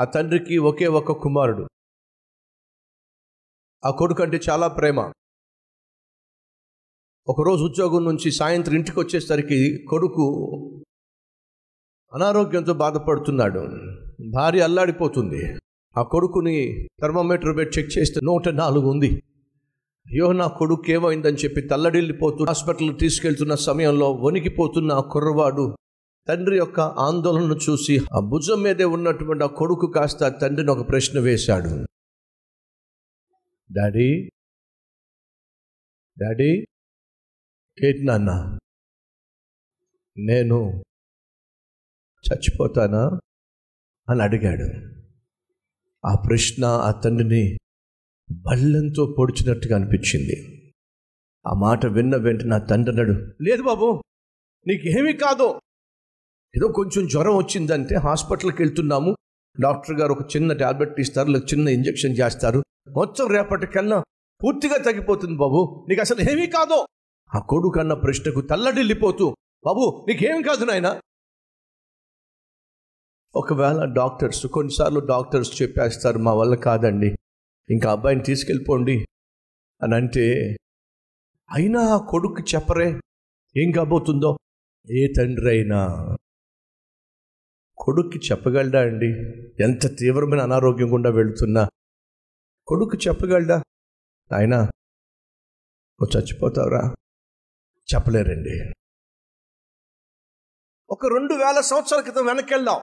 ఆ తండ్రికి ఒకే ఒక కుమారుడు. ఆ కొడుకు అంటే చాలా ప్రేమ. ఒకరోజు ఉద్యోగం నుంచి సాయంత్రం ఇంటికి వచ్చేసరికి కొడుకు అనారోగ్యంతో బాధపడుతున్నాడు. భార్య అల్లాడిపోతుంది. ఆ కొడుకుని థర్మోమీటర్ పెట్టి చెక్ చేస్తే నూట నాలుగు ఉంది. అయ్యో నా కొడుకు ఏమైందని చెప్పి తల్లడిల్లిపోతూ హాస్పిటల్ తీసుకెళ్తున్న సమయంలో వణికిపోతున్న ఆ కుర్రవాడు తండ్రి యొక్క ఆందోళనను చూసి ఆ భుజం మీదే ఉన్నటువంటి ఆ కొడుకు కాస్త తండ్రిని ఒక ప్రశ్న వేశాడు. డాడీ డాడీ ఏంటి నాన్న? నేను చచ్చిపోతానా? అని అడిగాడు. ఆ ప్రశ్న ఆ తండ్రిని బళ్ళంతో పొడిచినట్టుగా అనిపించింది. ఆ మాట విన్న వెంటనే నా తండ్రి అన్నాడు లేదు బాబు నీకేమీ కాదు. ఏదో కొంచెం జ్వరం వచ్చిందంటే హాస్పిటల్కి వెళ్తున్నాము. డాక్టర్ గారు ఒక చిన్న టాబ్లెట్ ఇస్తారు లేదా చిన్న ఇంజెక్షన్ చేస్తారు. మొత్తం రేపటికల్లా పూర్తిగా తగ్గిపోతుంది బాబు. నీకు అసలు ఏమీ కాదు. ఆ కొడుకు అన్న ప్రశ్నకు తల్లడిల్లిపోతూ బాబు నీకేం కాదు నాయనా. ఒకవేళ డాక్టర్స్ కొన్నిసార్లు డాక్టర్స్ చెప్పేస్తారు మా వల్ల కాదండి. ఇంకా అబ్బాయిని తీసుకెళ్ళిపోండి. అని అంటే అయినా ఆ కొడుకు చెప్పరే. ఏం కాబోతుందో? ఏ తండ్రి అయినా కొడుక్కి చెప్పగలడా అండి? ఎంత తీవ్రమైన అనారోగ్యం గుండా వెళుతున్నా. కొడుకు చెప్పగలడా? ఆయన నువ్వు చచ్చిపోతావురా. చెప్పలేరండి. ఒక రెండు వేల సంవత్సరాల క్రితం వెనకెళ్దాం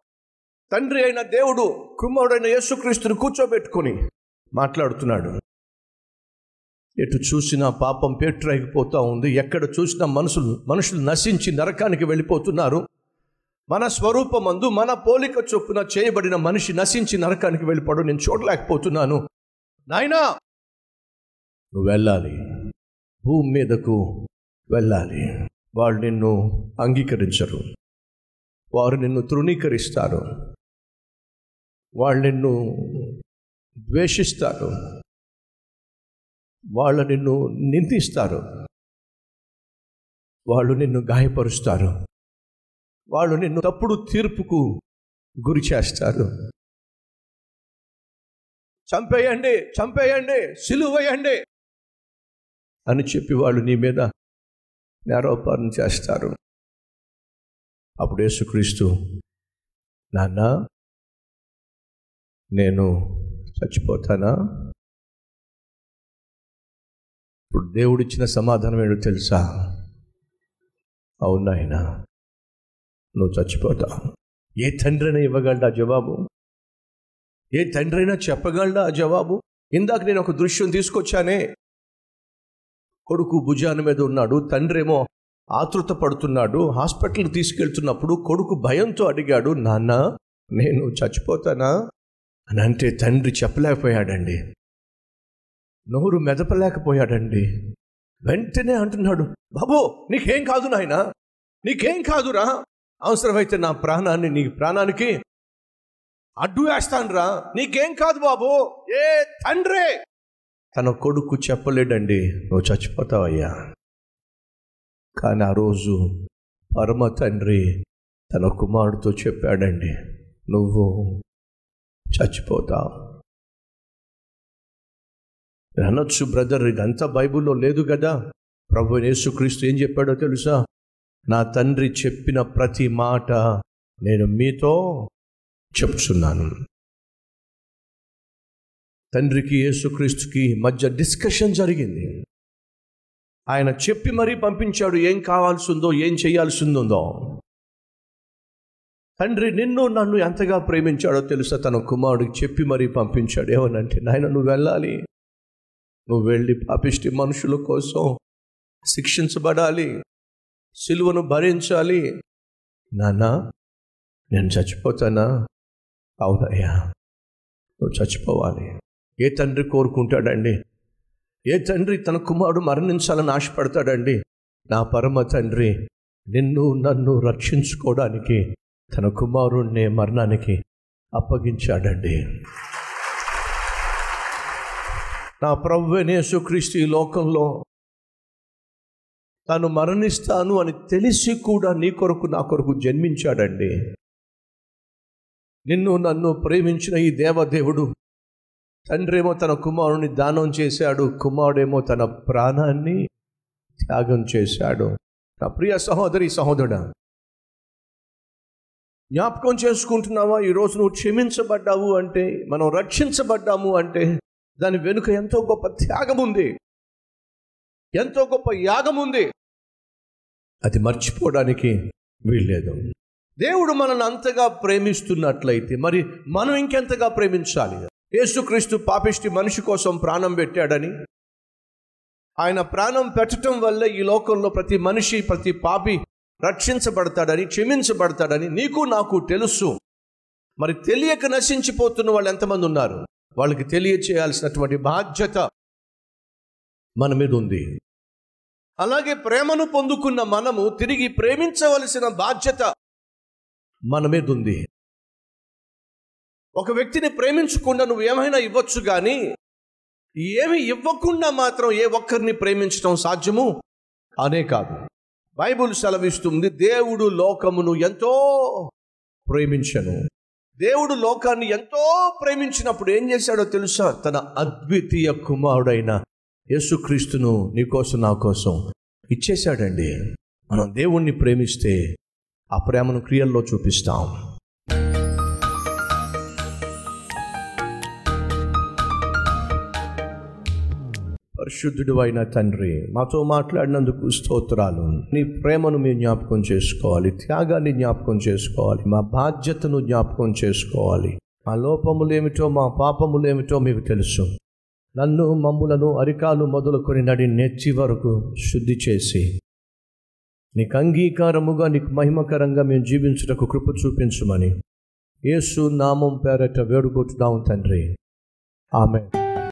తండ్రి అయిన దేవుడు కుమారుడైన యేసుక్రీస్తుని కూర్చోబెట్టుకొని మాట్లాడుతున్నాడు. ఎటు చూసినా పాపం పేట్రైపోతూ ఉంది. ఎక్కడ చూసినా మనుషులు మనుషులు నశించి నరకానికి వెళ్ళిపోతున్నారు. మన స్వరూపమందు మన పోలిక చొప్పున చేయబడిన మనిషి నశించి నరకానికి వెళ్ళిపోవడం నేను చూడలేకపోతున్నాను. నాయనా! నువ్వు వెళ్ళాలి. భూమి మీదకు వెళ్ళాలి. వాళ్ళు నిన్ను అంగీకరించరు. వారు నిన్ను తృణీకరిస్తారు. వాళ్ళు నిన్ను ద్వేషిస్తారు. వాళ్ళు నిన్ను నిందిస్తారు. వాళ్ళు నిన్ను గాయపరుస్తారు. వాళ్ళు నిన్ను తప్పుడు తీర్పుకు గురి చేస్తారు. చంపేయండి చంపేయండి సిలువేయండి అని చెప్పి వాళ్ళు నీ మీద నేరోపారణ చేస్తారు. అప్పుడు యేసుక్రీస్తు నాన్న నేను చచ్చిపోతానా? ఇప్పుడు దేవుడిచ్చిన సమాధానం ఏంటో తెలుసా? అవునా నువ్వు చచ్చిపోతావు. ఏ తండ్రైనా ఇవ్వగలడా జవాబు? ఏ తండ్రైనా చెప్పగలడా ఆ జవాబు? ఇందాక నేను ఒక దృశ్యం తీసుకొచ్చానే. కొడుకు భుజాన మీద ఉన్నాడు తండ్రి ఏమో ఆతృత పడుతున్నాడు హాస్పిటల్కి తీసుకెళ్తున్నప్పుడు కొడుకు భయంతో అడిగాడు నాన్న నేను చచ్చిపోతానా? అని అంటే తండ్రి చెప్పలేకపోయాడండి. నోరు మెదపలేకపోయాడండి. వెంటనే అంటున్నాడు బాబు నీకేం కాదు నాయన? నీకేం కాదురా? అవసరమైతే నా ప్రాణాన్ని నీ ప్రాణానికి అడ్డు వేస్తానురా. నీకేం కాదు బాబు. ఏ తండ్రి! తన కొడుకు చెప్పలేడండి. నువ్వు చచ్చిపోతావయ్యా. కానీ ఆ రోజు పరమ తండ్రి తన కుమారుడితో చెప్పాడండి. నువ్వు చచ్చిపోతావు. అనొచ్చు బ్రదర్ ఇదంతా బైబిల్లో లేదు కదా ప్రభు యేసుక్రీస్తు ఏం చెప్పాడో తెలుసా? నా తండ్రి చెప్పిన ప్రతి మాట నేను మీతో చెప్తున్నాను తండ్రికి యేసుక్రీస్తుకి మధ్య డిస్కషన్ జరిగింది. ఆయన చెప్పి మరీ పంపించాడు ఏం కావాల్సిందో ఏం చేయాల్సిందో తండ్రి నిన్ను నన్ను ఎంతగా ప్రేమించాడో తెలుసా? తన కుమారుడికి చెప్పి మరీ పంపించాడు. ఏమనంటే నాయన నువ్వు వెళ్ళాలి. నువ్వు వెళ్ళి పాపిష్టి మనుషుల కోసం శిక్షించబడాలి. సిలువను భరించాలి. నాన్నా నేను చచ్చిపోతానా? అవునయ్యా నువ్వు చచ్చిపోవాలి. ఏ తండ్రి కోరుకుంటాడండి? ఏ తండ్రి తన కుమారుడు మరణించాలని ఆశపడతాడండి? నా పరమ తండ్రి నిన్ను నన్ను రక్షించుకోవడానికి తన కుమారుణ్ణి మరణానికి అప్పగించాడండి. నా ప్రభునేసుక్రీస్తు ఈ లోకంలో తాను మరణిస్తాను అని తెలిసి కూడా నీ కొరకు నా కొరకు జన్మించాడండి. నిన్ను నన్ను ప్రేమించిన ఈ దేవదేవుడు తండ్రేమో తన కుమారుని దానం చేశాడు కుమారుడేమో తన ప్రాణాన్ని త్యాగం చేశాడు. నా ప్రియ సహోదరి సహోదరుడా జ్ఞాపకం చేసుకుంటున్నావా? ఈరోజు నువ్వు క్షమించబడ్డావు అంటే మనం రక్షించబడ్డాము అంటే దాని వెనుక ఎంతో గొప్ప త్యాగం ఉంది ఎంతో గొప్ప యాగం ఉంది అది మర్చిపోవడానికి వీల్లేదు. దేవుడు మనల్ని అంతగా ప్రేమిస్తున్నట్లయితే మరి మనం ఇంకెంతగా ప్రేమించాలి? యేసుక్రీస్తు పాపిష్టి మనిషి కోసం ప్రాణం పెట్టాడని ఆయన ప్రాణం పెట్టడం వల్ల ఈ లోకంలో ప్రతి మనిషి ప్రతి పాపి రక్షించబడతాడని క్షమించబడతాడని నీకు నాకు తెలుసు. మరి తెలియక నశించిపోతున్న వాళ్ళు ఎంతమంది ఉన్నారు? వాళ్ళకి తెలియచేయాల్సినటువంటి బాధ్యత మన మీద ఉంది. అలాగే ప్రేమను పొందుకున్న మనము తిరిగి ప్రేమించవలసిన బాధ్యత మన మీద ఉంది ఒక వ్యక్తిని ప్రేమించకుండా నువ్వు ఏమైనా ఇవ్వచ్చు కానీ ఏమి ఇవ్వకుండా మాత్రం ఏ ఒక్కరిని ప్రేమించడం సాధ్యము? అనే కాదు. బైబుల్ సెలవిస్తుంది దేవుడు లోకమును ఎంతో ప్రేమించను. దేవుడు లోకాన్ని ఎంతో ప్రేమించినప్పుడు ఏం చేశాడో తెలుసా? తన అద్వితీయ కుమారుడైన యేసుక్రీస్తును నీకోసం నా కోసం ఇచ్చేశాడండి. మనం దేవుణ్ణి ప్రేమిస్తే ఆ ప్రేమను క్రియల్లో చూపిస్తాం. పరిశుద్ధుడు అయిన తండ్రి మాతో మాట్లాడినందుకు స్తోత్రాలు. నీ ప్రేమను మేము జ్ఞాపకం చేసుకోవాలి. త్యాగాన్ని జ్ఞాపకం చేసుకోవాలి. మా బాధ్యతను జ్ఞాపకం చేసుకోవాలి. మా లోపములేమిటో మా పాపములేమిటో మీకు తెలుసు. నన్ను మమ్ములను అరికాలు మొదలుకొని నడి నెచ్చి వరకు శుద్ధి చేసి. నీకు అంగీకారముగా నీకు మహిమకరంగా మేము జీవించుటకు కృప చూపించమని. యేసు నామం పేరట వేడుకుంటున్నాం తండ్రి. ఆమె